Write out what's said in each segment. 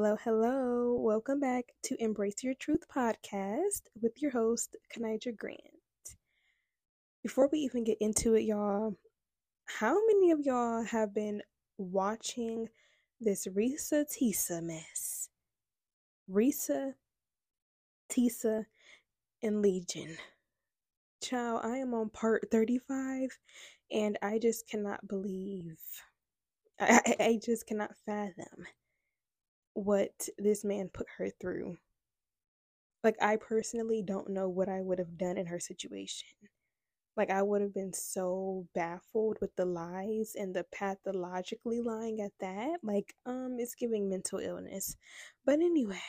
Hello, hello. Welcome back to Embrace Your Truth podcast with your host, Kanija Grant. Before we even get into it, y'all, how many of y'all have been watching this Reesa Teesa mess? Reesa, Teesa, and Legion. Child, I am on part 35 and I just cannot believe, I, I, I just cannot fathom what this man put her through. Like, I personally don't know what I would have done in her situation. Like, I would have been so baffled with the lies and the pathologically lying at that. Like, um, it's giving mental illness. But anyway,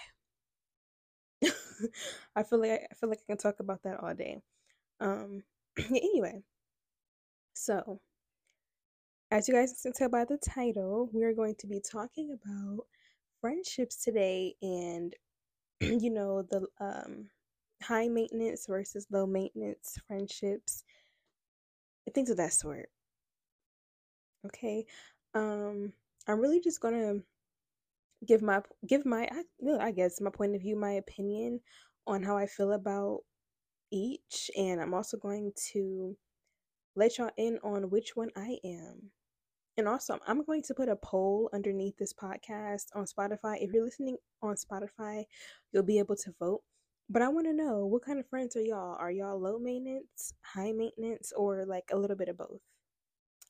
I feel like I feel like I can talk about that all day. Um, anyway, so as you guys can tell by the title, we are going to be talking about friendships today and you know the um high maintenance versus low maintenance friendships things of that sort. Okay? Um i'm really just gonna give my give my I, I guess my point of view my opinion on how i feel about each and i'm also going to let y'all in on which one i am and also, I'm going to put a poll underneath this podcast on Spotify. If you're listening on Spotify, you'll be able to vote. But I want to know what kind of friends are y'all? Are y'all low maintenance, high maintenance, or like a little bit of both?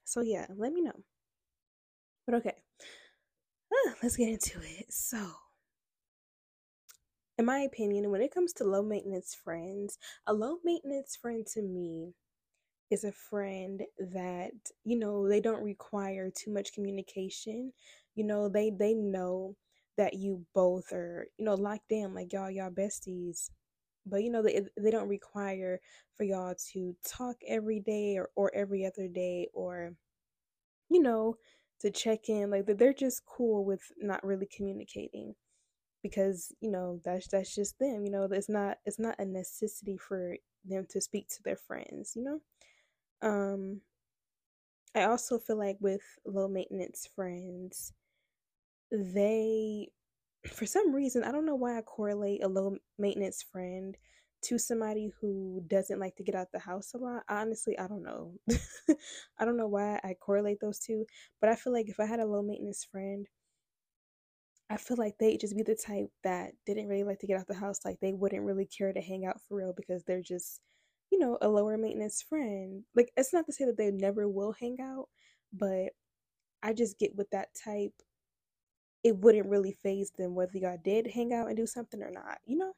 So, yeah, let me know. But okay, uh, let's get into it. So, in my opinion, when it comes to low maintenance friends, a low maintenance friend to me is a friend that you know they don't require too much communication you know they they know that you both are you know locked in like y'all y'all besties but you know they they don't require for y'all to talk every day or, or every other day or you know to check in like they're just cool with not really communicating because you know that's that's just them you know it's not it's not a necessity for them to speak to their friends you know um, I also feel like with low maintenance friends, they, for some reason, I don't know why I correlate a low maintenance friend to somebody who doesn't like to get out the house a lot. Honestly, I don't know. I don't know why I correlate those two, but I feel like if I had a low maintenance friend, I feel like they'd just be the type that didn't really like to get out the house. Like they wouldn't really care to hang out for real because they're just you know, a lower maintenance friend. Like, it's not to say that they never will hang out, but I just get with that type, it wouldn't really phase them whether y'all did hang out and do something or not, you know?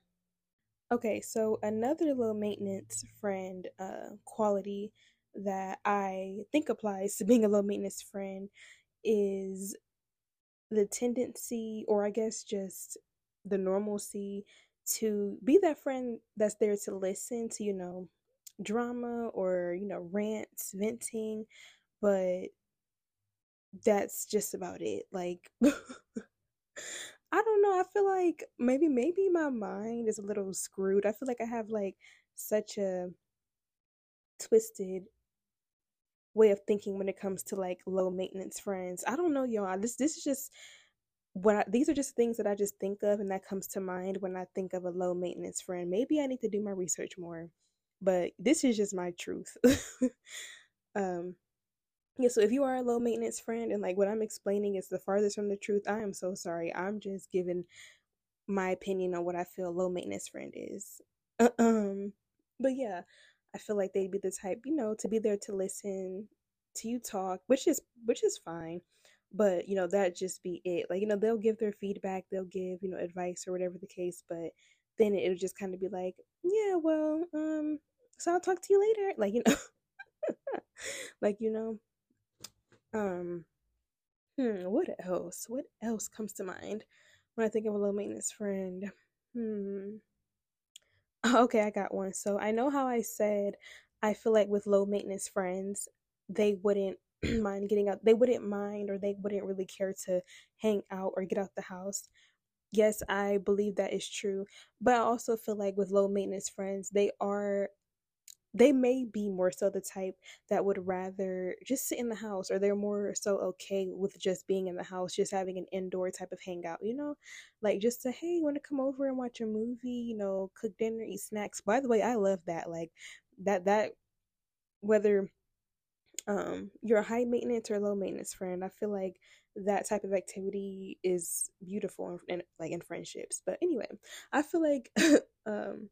Okay, so another low maintenance friend uh, quality that I think applies to being a low maintenance friend is the tendency, or I guess just the normalcy, to be that friend that's there to listen to, you know, drama or, you know, rants, venting, but that's just about it. Like, I don't know. I feel like maybe, maybe my mind is a little screwed. I feel like I have like such a twisted way of thinking when it comes to like low maintenance friends. I don't know, y'all. This this is just what I, these are just things that I just think of and that comes to mind when I think of a low maintenance friend. Maybe I need to do my research more but this is just my truth. um yeah, so if you are a low maintenance friend and like what I'm explaining is the farthest from the truth, I am so sorry. I'm just giving my opinion on what I feel low maintenance friend is. um but yeah, I feel like they'd be the type, you know, to be there to listen to you talk, which is which is fine. But, you know, that just be it. Like, you know, they'll give their feedback, they'll give, you know, advice or whatever the case, but then it'll just kind of be like, yeah, well, um, so I'll talk to you later. Like, you know, like, you know, um, hmm, what else? What else comes to mind when I think of a low maintenance friend? Hmm. Okay, I got one. So I know how I said I feel like with low maintenance friends, they wouldn't mind getting out. They wouldn't mind or they wouldn't really care to hang out or get out the house. Yes, I believe that is true. But I also feel like with low maintenance friends, they are they may be more so the type that would rather just sit in the house or they're more so okay with just being in the house just having an indoor type of hangout you know? Like just to hey you want to come over and watch a movie you know cook dinner eat snacks. By the way i love that like that that whether um you're a high maintenance or low maintenance friend i feel like that type of activity is beautiful and like in friendships but anyway i feel like um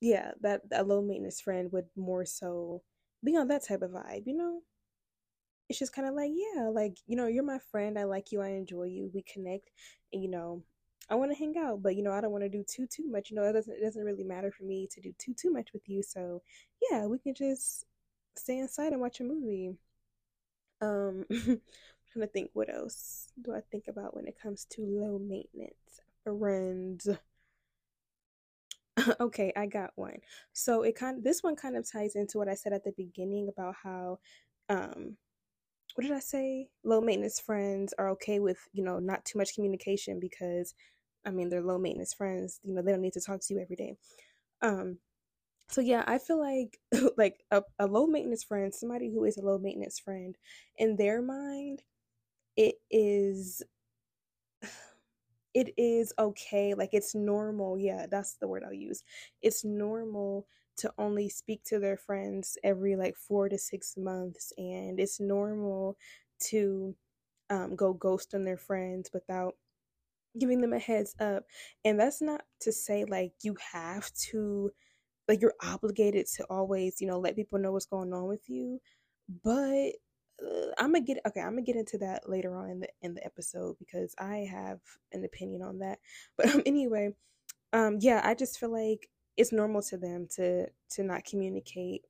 yeah, that a low maintenance friend would more so be on that type of vibe, you know? It's just kind of like, yeah, like, you know, you're my friend. I like you. I enjoy you. We connect. And, you know, I want to hang out, but, you know, I don't want to do too, too much. You know, it doesn't, it doesn't really matter for me to do too, too much with you. So, yeah, we can just stay inside and watch a movie. Um, I'm trying to think what else do I think about when it comes to low maintenance friends. okay, I got one. So it kind of, this one kind of ties into what I said at the beginning about how um what did I say? Low maintenance friends are okay with, you know, not too much communication because I mean, they're low maintenance friends, you know, they don't need to talk to you every day. Um so yeah, I feel like like a, a low maintenance friend, somebody who is a low maintenance friend, in their mind, it is it is okay like it's normal yeah that's the word i'll use it's normal to only speak to their friends every like four to six months and it's normal to um, go ghost on their friends without giving them a heads up and that's not to say like you have to like you're obligated to always you know let people know what's going on with you but I'm gonna get okay. I'm gonna get into that later on in the in the episode because I have an opinion on that. But um, anyway, um, yeah, I just feel like it's normal to them to to not communicate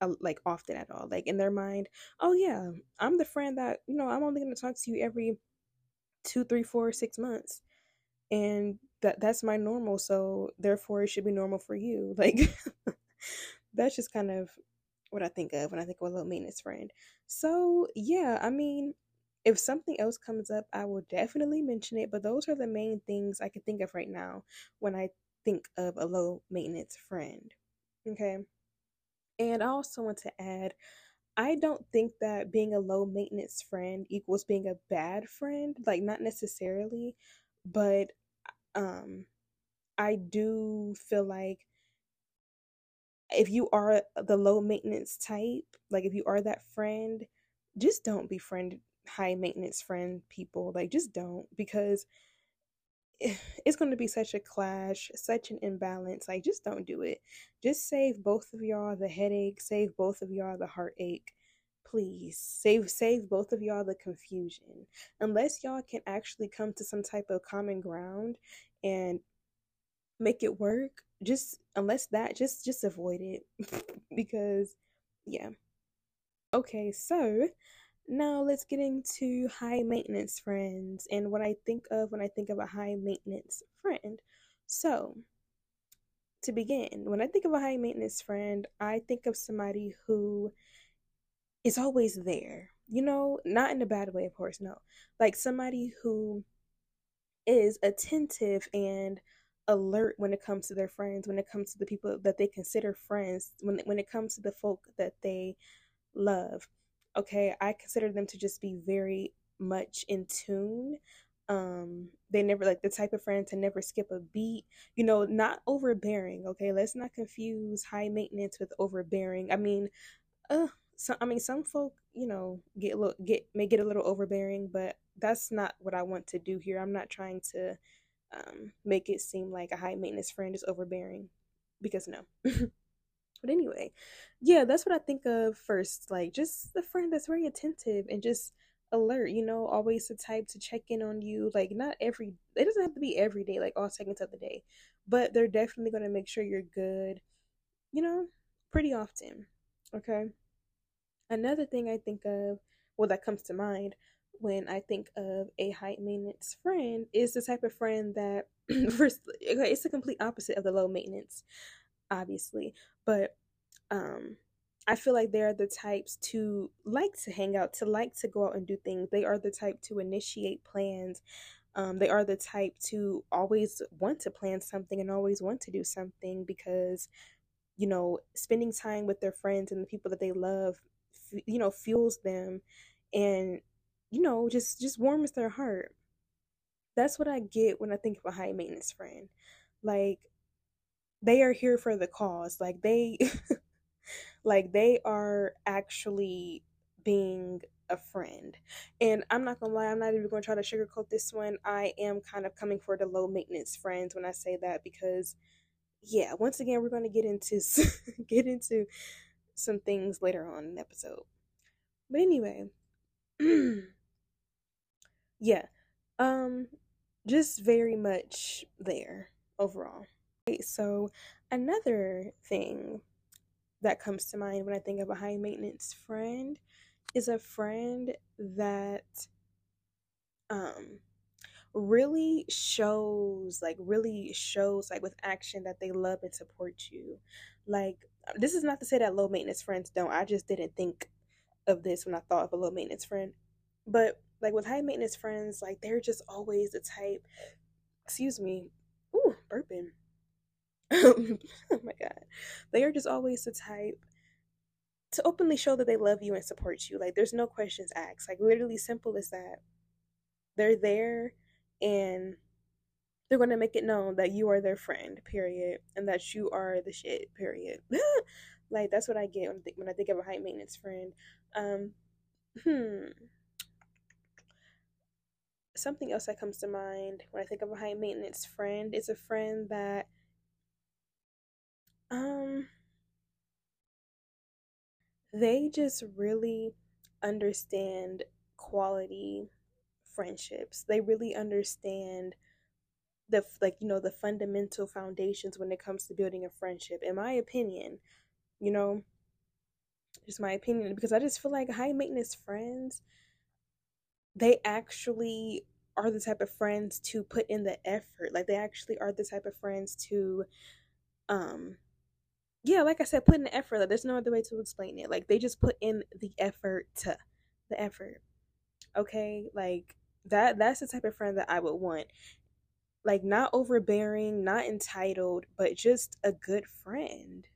uh, like often at all. Like in their mind, oh yeah, I'm the friend that you know I'm only gonna talk to you every two, three, four, six months, and that that's my normal. So therefore, it should be normal for you. Like that's just kind of what I think of when I think of a low maintenance friend. So, yeah, I mean, if something else comes up, I will definitely mention it, but those are the main things I can think of right now when I think of a low maintenance friend. Okay. And I also want to add I don't think that being a low maintenance friend equals being a bad friend, like not necessarily, but um I do feel like if you are the low maintenance type, like if you are that friend, just don't befriend high maintenance friend people. Like just don't because it's going to be such a clash, such an imbalance. Like just don't do it. Just save both of y'all the headache, save both of y'all the heartache. Please save save both of y'all the confusion. Unless y'all can actually come to some type of common ground and make it work, just unless that just just avoid it because yeah. Okay so now let's get into high maintenance friends and what i think of when i think of a high maintenance friend. So to begin when i think of a high maintenance friend i think of somebody who is always there you know not in a bad way of course no like somebody who is attentive and alert when it comes to their friends, when it comes to the people that they consider friends, when when it comes to the folk that they love. Okay, I consider them to just be very much in tune. Um, they never like the type of friend to never skip a beat. You know, not overbearing. Okay, let's not confuse high maintenance with overbearing. I mean, uh, so I mean, some folk, you know, get a little, get may get a little overbearing, but that's not what I want to do here. I'm not trying to um, make it seem like a high maintenance friend is overbearing because no. but anyway, yeah, that's what I think of first. Like just the friend that's very attentive and just alert, you know, always the type to check in on you. Like not every it doesn't have to be every day, like all seconds of the day. But they're definitely gonna make sure you're good, you know, pretty often. Okay. Another thing I think of, well that comes to mind when I think of a high maintenance friend is the type of friend that first okay, it's the complete opposite of the low maintenance, obviously. But um I feel like they're the types to like to hang out, to like to go out and do things. They are the type to initiate plans. Um, they are the type to always want to plan something and always want to do something because you know, spending time with their friends and the people that they love, you know, fuels them and, you know, just, just warms their heart. That's what I get when I think of a high maintenance friend. Like, they are here for the cause. Like, they, like, they are actually being a friend. And I'm not gonna lie, I'm not even gonna try to sugarcoat this one. I am kind of coming for the low maintenance friends when I say that because yeah, once again we're gonna get into get into some things later on in the episode. But anyway, yeah. Um just very much there overall. Okay, so another thing that comes to mind when I think of a high maintenance friend is a friend that um really shows like really shows like with action that they love and support you like this is not to say that low maintenance friends don't i just didn't think of this when i thought of a low maintenance friend but like with high maintenance friends like they're just always the type excuse me ooh burping oh my god they are just always the type to openly show that they love you and support you. Like there's no questions asked. Like literally simple as that. They're there and they're going to make it known that you are their friend, period, and that you are the shit, period. like that's what I get when I, think, when I think of a high maintenance friend. Um hmm something else that comes to mind when I think of a high maintenance friend is a friend that um they just really understand quality friendships. They really understand the like you know the fundamental foundations when it comes to building a friendship. In my opinion, you know, just my opinion because I just feel like high maintenance friends they actually are the type of friends to put in the effort. Like they actually are the type of friends to um yeah, like I said, put in the effort. Like, there's no other way to explain it. Like they just put in the effort to the effort. Okay, like that. That's the type of friend that I would want. Like not overbearing, not entitled, but just a good friend.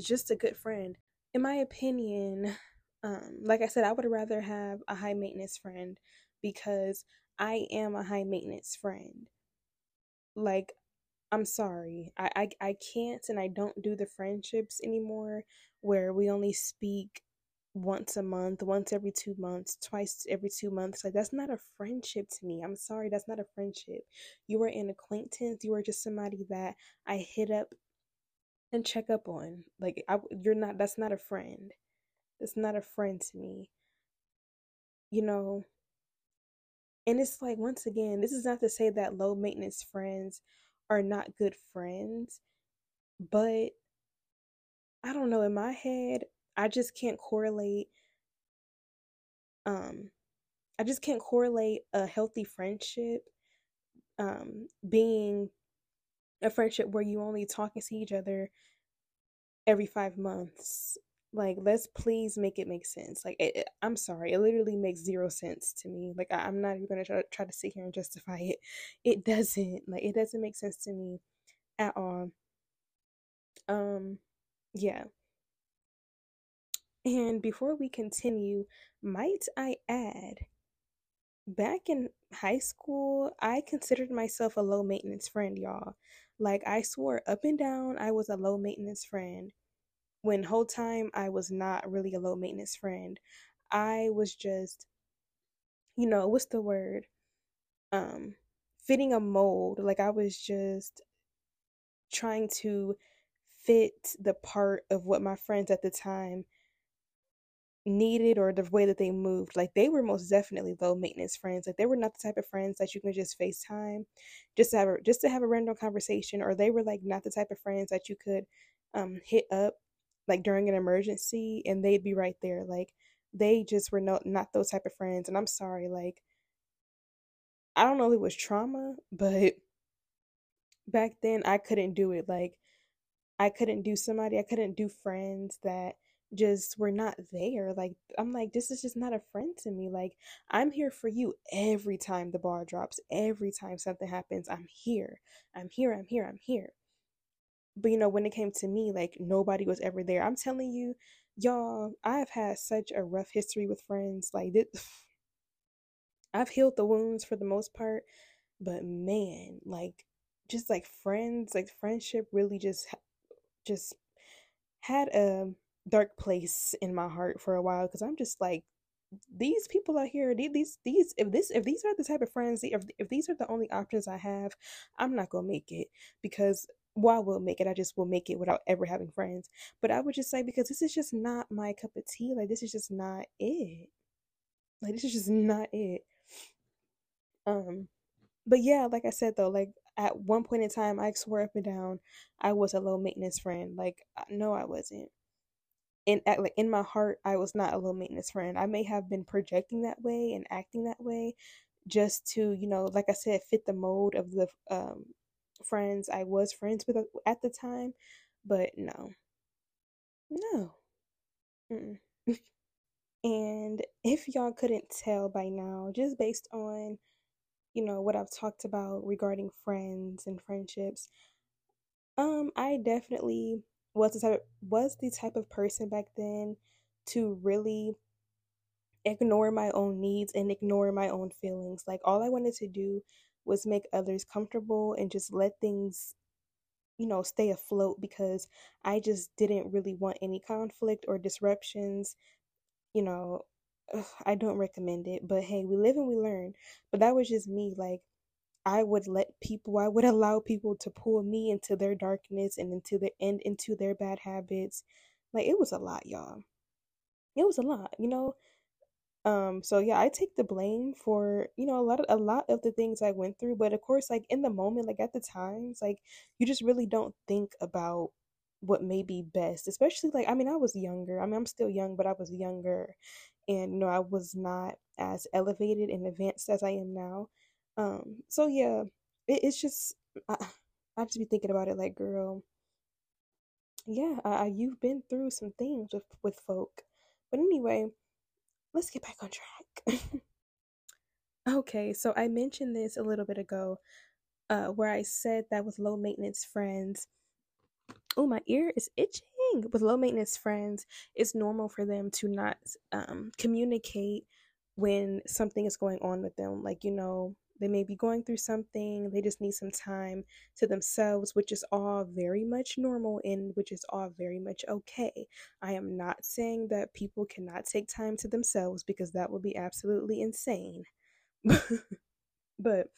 Just a good friend. In my opinion, um, like I said, I would rather have a high maintenance friend because I am a high maintenance friend. Like I'm sorry. I, I I can't and I don't do the friendships anymore where we only speak once a month, once every two months, twice every two months. Like that's not a friendship to me. I'm sorry, that's not a friendship. You are an acquaintance. You are just somebody that I hit up and check up on. Like I, you're not. That's not a friend. That's not a friend to me. You know. And it's like once again, this is not to say that low maintenance friends are not good friends, but I don't know, in my head, I just can't correlate um I just can't correlate a healthy friendship um being a friendship where you only talk and see each other every 5 months. Like let's please make it make sense. Like it, it, I'm sorry, it literally makes zero sense to me. Like I, am not even gonna try, try to sit here and justify it. It doesn't. Like it doesn't make sense to me at all. Um, yeah. And before we continue, might I add, back in high school, I considered myself a low maintenance friend, y'all. Like, I swore up and down I was a low maintenance friend. When whole time I was not really a low maintenance friend. I was just, you know, what's the word? Um, fitting a mold. Like, I was just trying to fit the part of what my friends at the time needed or the way that they moved. Like they were most definitely low maintenance friends. Like they were not the type of friends that you can just FaceTime just to have a just to have a random conversation, or they were like not the type of friends that you could um hit up like during an emergency and they'd be right there. Like they just were not not those type of friends. And I'm sorry, like I don't know if it was trauma, but back then I couldn't do it. Like I couldn't do somebody, I couldn't do friends that just were not there. Like I'm like, this is just not a friend to me. Like I'm here for you every time the bar drops, every time something happens. I'm here. I'm here. I'm here. I'm here. But you know, when it came to me, like nobody was ever there. I'm telling you, y'all, I've had such a rough history with friends. Like this, I've healed the wounds for the most part, but man, like just like friends, like friendship really just just had a dark place in my heart for a while because I'm just like these people out here these these if this if these are the type of friends if, if these are the only options i have i'm not gonna make it because well, I will make it. I just will make it without ever having friends. But I would just say because this is just not my cup of tea. Like this is just not it. Like this is just not it. Um, but yeah, like I said though, like at one point in time, I swore up and down I was a low maintenance friend. Like no, I wasn't. In at like in my heart, I was not a low maintenance friend. I may have been projecting that way and acting that way, just to you know, like I said, fit the mold of the um friends I was friends with at the time, but no. No. and if y'all couldn't tell by now, just based on, you know, what I've talked about regarding friends and friendships, um, I definitely was the type was the type of person back then to really ignore my own needs and ignore my own feelings. Like all I wanted to do was make others comfortable and just let things you know stay afloat because I just didn't really want any conflict or disruptions. You know, ugh, I don't recommend it, but hey, we live and we learn. But that was just me like I would let people, I would allow people to pull me into their darkness and into the end into their bad habits. Like it was a lot, y'all. It was a lot, you know. Um, so yeah, I take the blame for, you know, a lot of a lot of the things I went through, but of course, like in the moment, like at the times, like you just really don't think about what may be best, especially like I mean, I was younger. I mean, I'm still young, but I was younger and you know, I was not as elevated and advanced as I am now. Um, so yeah, it, it's just I, I just be thinking about it like, girl, yeah, uh, you've been through some things with with folk. But anyway, let's get back on track. okay, so I mentioned this a little bit ago, uh, where I said that with low maintenance friends, oh, my ear is itching. With low maintenance friends, it's normal for them to not um, communicate when something is going on with them. Like, you know, they may be going through something, they just need some time to themselves, which is all very much normal and which is all very much okay. I am not saying that people cannot take time to themselves because that would be absolutely insane. but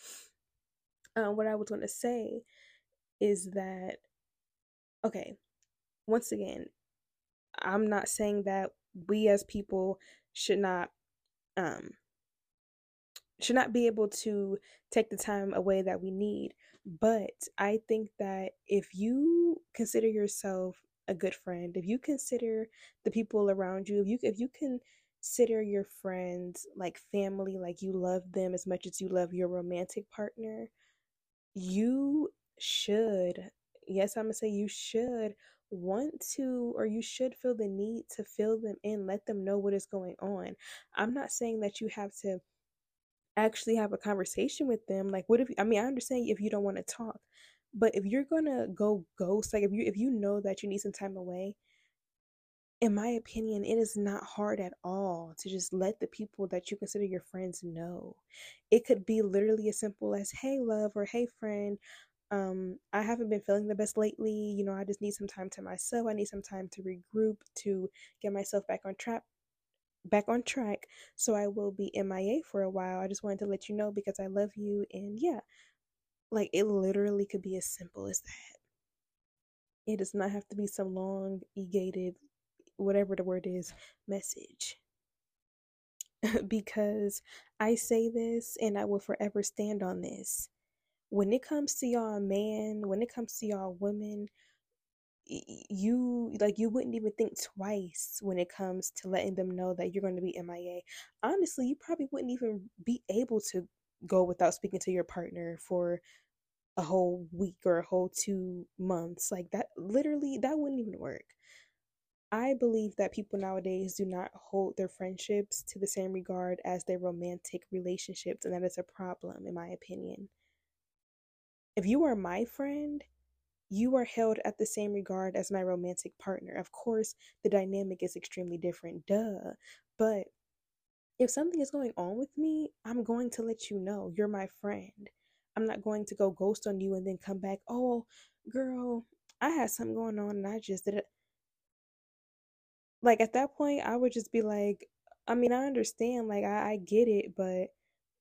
uh, what I was going to say is that, okay, once again, I'm not saying that we as people should not um should not be able to take the time away that we need. But I think that if you consider yourself a good friend, if you consider the people around you, if you if you consider your friends like family, like you love them as much as you love your romantic partner, you should, yes, I'm gonna say you should want to or you should feel the need to fill them in, let them know what is going on. I'm not saying that you have to actually have a conversation with them like what if i mean i understand if you don't want to talk but if you're gonna go ghost like if you if you know that you need some time away in my opinion it is not hard at all to just let the people that you consider your friends know. It could be literally as simple as hey love or hey friend um i haven't been feeling the best lately you know i just need some time to myself i need some time to regroup to get myself back on track back on track. So I will be MIA for a while. I just wanted to let you know because I love you. And yeah, like it literally could be as simple as that. It does not have to be some long, egated, whatever the word is, message. because I say this and I will forever stand on this. When it comes to y'all man, when it comes to y'all women, you like you wouldn't even think twice when it comes to letting them know that you're going to be MIA. Honestly, you probably wouldn't even be able to go without speaking to your partner for a whole week or a whole 2 months. Like that literally that wouldn't even work. I believe that people nowadays do not hold their friendships to the same regard as their romantic relationships and that is a problem in my opinion. If you are my friend, you are held at the same regard as my romantic partner. Of course, the dynamic is extremely different, duh. But if something is going on with me, I'm going to let you know. You're my friend. I'm not going to go ghost on you and then come back, oh, girl, I had something going on and I just did it. Like at that point, I would just be like, I mean, I understand, like, I, I get it, but,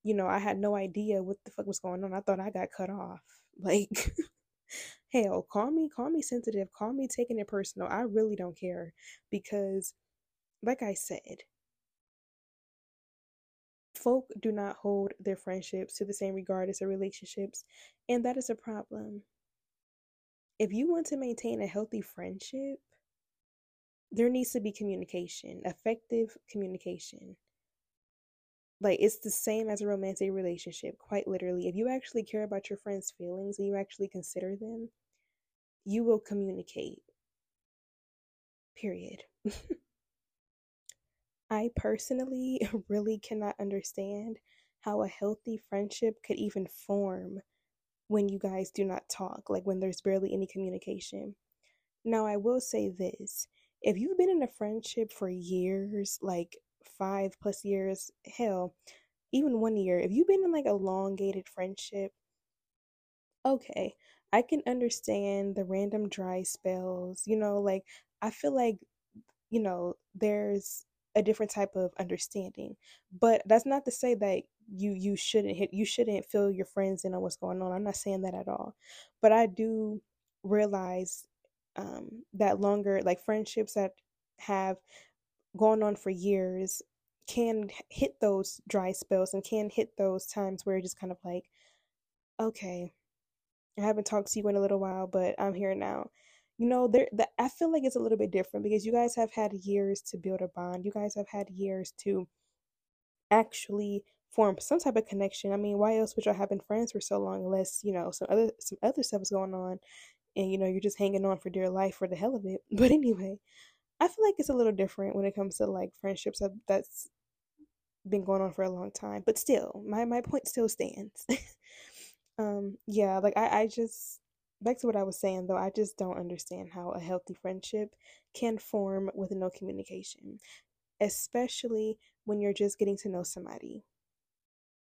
you know, I had no idea what the fuck was going on. I thought I got cut off. Like, hell, call me, call me sensitive, call me taking it personal. I really don't care because, like I said, folk do not hold their friendships to the same regard as their relationships, and that is a problem. If you want to maintain a healthy friendship, there needs to be communication, effective communication. Like it's the same as a romantic relationship, quite literally. If you actually care about your friends' feelings and you actually consider them, you will communicate. Period. I personally really cannot understand how a healthy friendship could even form when you guys do not talk, like when there's barely any communication. Now, I will say this if you've been in a friendship for years, like five plus years, hell, even one year, if you've been in like elongated friendship, okay, I can understand the random dry spells. You know, like I feel like, you know, there's a different type of understanding. But that's not to say that you you shouldn't hit you shouldn't fill your friends in on what's going on. I'm not saying that at all. But I do realize um, that longer like friendships that have gone on for years can hit those dry spells and can hit those times where it's just kind of like okay i haven't talked to you in a little while but i'm here now. You know there that i feel like it's a little bit different because you guys have had years to build a bond. You guys have had years to actually form some type of connection. I mean why else would y'all have been friends for so long unless you know some other some other stuff is going on and you know you're just hanging on for dear life for the hell of it. But anyway i feel like it's a little different when it comes to like friendships that, that's been going on for a long time. But still my my point still stands um yeah like i i just back to what i was saying though i just don't understand how a healthy friendship can form with no communication especially when you're just getting to know somebody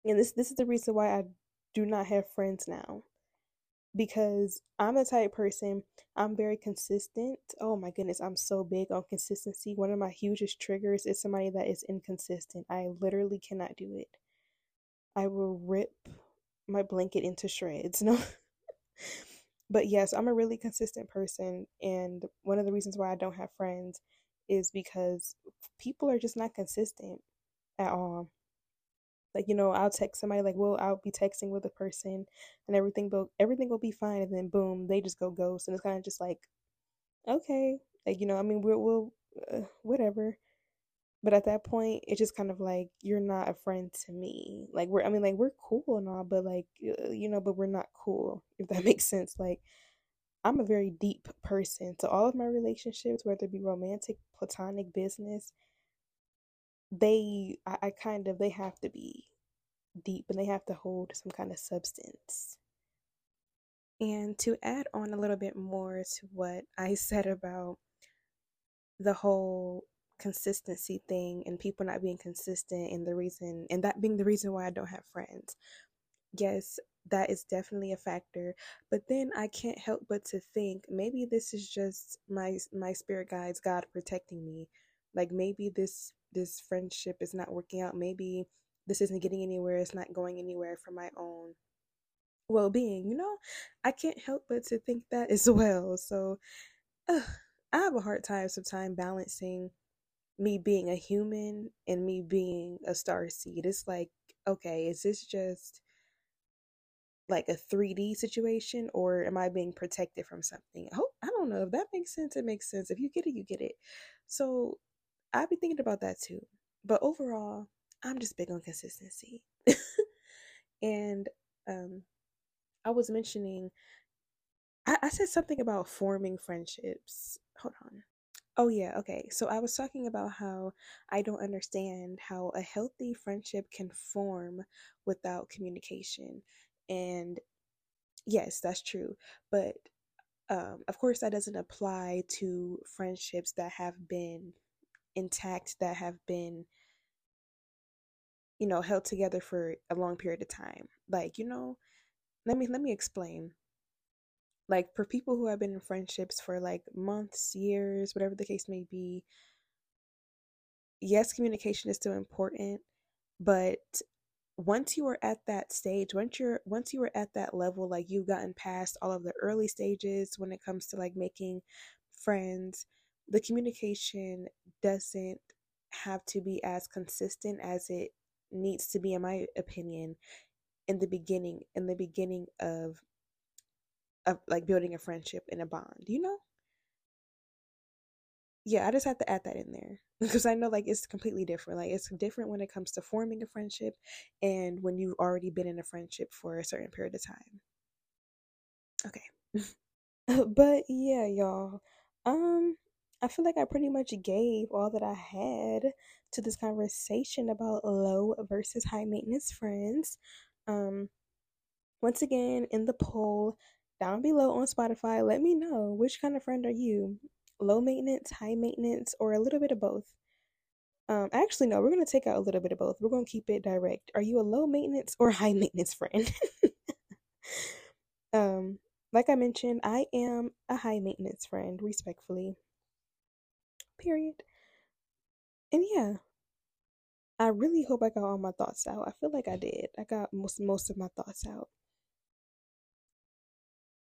and this this is the reason why i do not have friends now because I'm the type person, I'm very consistent. Oh my goodness, I'm so big on consistency. One of my hugest triggers is somebody that is inconsistent. I literally cannot do it. I will rip my blanket into shreds. No. but yes, I'm a really consistent person and one of the reasons why I don't have friends is because people are just not consistent at all like you know i'll text somebody like well i'll be texting with a person and everything will everything will be fine and then boom they just go ghost and it's kind of just like okay like you know i mean we'll, we'll uh, whatever but at that point it's just kind of like you're not a friend to me like we're i mean like we're cool and all but like uh, you know but we're not cool if that makes sense like i'm a very deep person so all of my relationships whether it be romantic platonic business they I, I kind of they have to be deep and they have to hold some kind of substance. And to add on a little bit more to what I said about the whole consistency thing and people not being consistent and the reason and that being the reason why I don't have friends. Yes, that is definitely a factor, but then I can't help but to think maybe this is just my my spirit guides God protecting me. Like maybe this this friendship is not working out. Maybe this isn't getting anywhere. It's not going anywhere for my own well being. You know, I can't help but to think that as well. So I have a hard time sometimes balancing me being a human and me being a star seed. It's like, okay, is this just like a 3D situation or am I being protected from something? Hope, I don't know if that makes sense. It makes sense. If you get it, you get it. So I've been thinking about that too. But overall, I'm just big on consistency. and um I was mentioning I, I said something about forming friendships. Hold on. Oh, yeah, okay. So I was talking about how I don't understand how a healthy friendship can form without communication. And yes, that's true. But Um, of course, that doesn't apply to friendships that have been intact, that have been, you know, held together for a long period of time. Like, you know, let me let me explain. Like for people who have been in friendships for like months, years, whatever the case may be, yes, communication is still important, but once you are at that stage once you're once you are at that level like you've gotten past all of the early stages when it comes to like making friends the communication doesn't have to be as consistent as it needs to be in my opinion in the beginning in the beginning of of like building a friendship and a bond you know yeah, I just have to add that in there because I know like it's completely different. Like it's different when it comes to forming a friendship and when you've already been in a friendship for a certain period of time. Okay. but yeah, y'all. Um I feel like I pretty much gave all that I had to this conversation about low versus high maintenance friends. Um once again in the poll down below on Spotify, let me know which kind of friend are you? low maintenance, high maintenance, or a little bit of both. Um, actually, no, we're going to take out a little bit of both. We're going to keep it direct. Are you a low maintenance or high maintenance friend? um, like I mentioned, I am a high maintenance friend, respectfully. Period. And yeah, I really hope I got all my thoughts out. I feel like I did. I got most most of my thoughts out.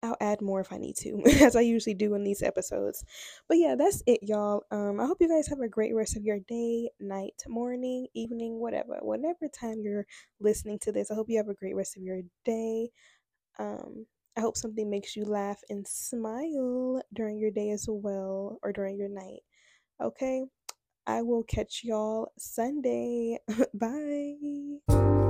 I'll add more if I need to, as I usually do in these episodes. But yeah, that's it, y'all. Um, I hope you guys have a great rest of your day, night, morning, evening, whatever, whatever time you're listening to this. I hope you have a great rest of your day. Um, I hope something makes you laugh and smile during your day as well, or during your night. Okay, I will catch y'all Sunday. Bye.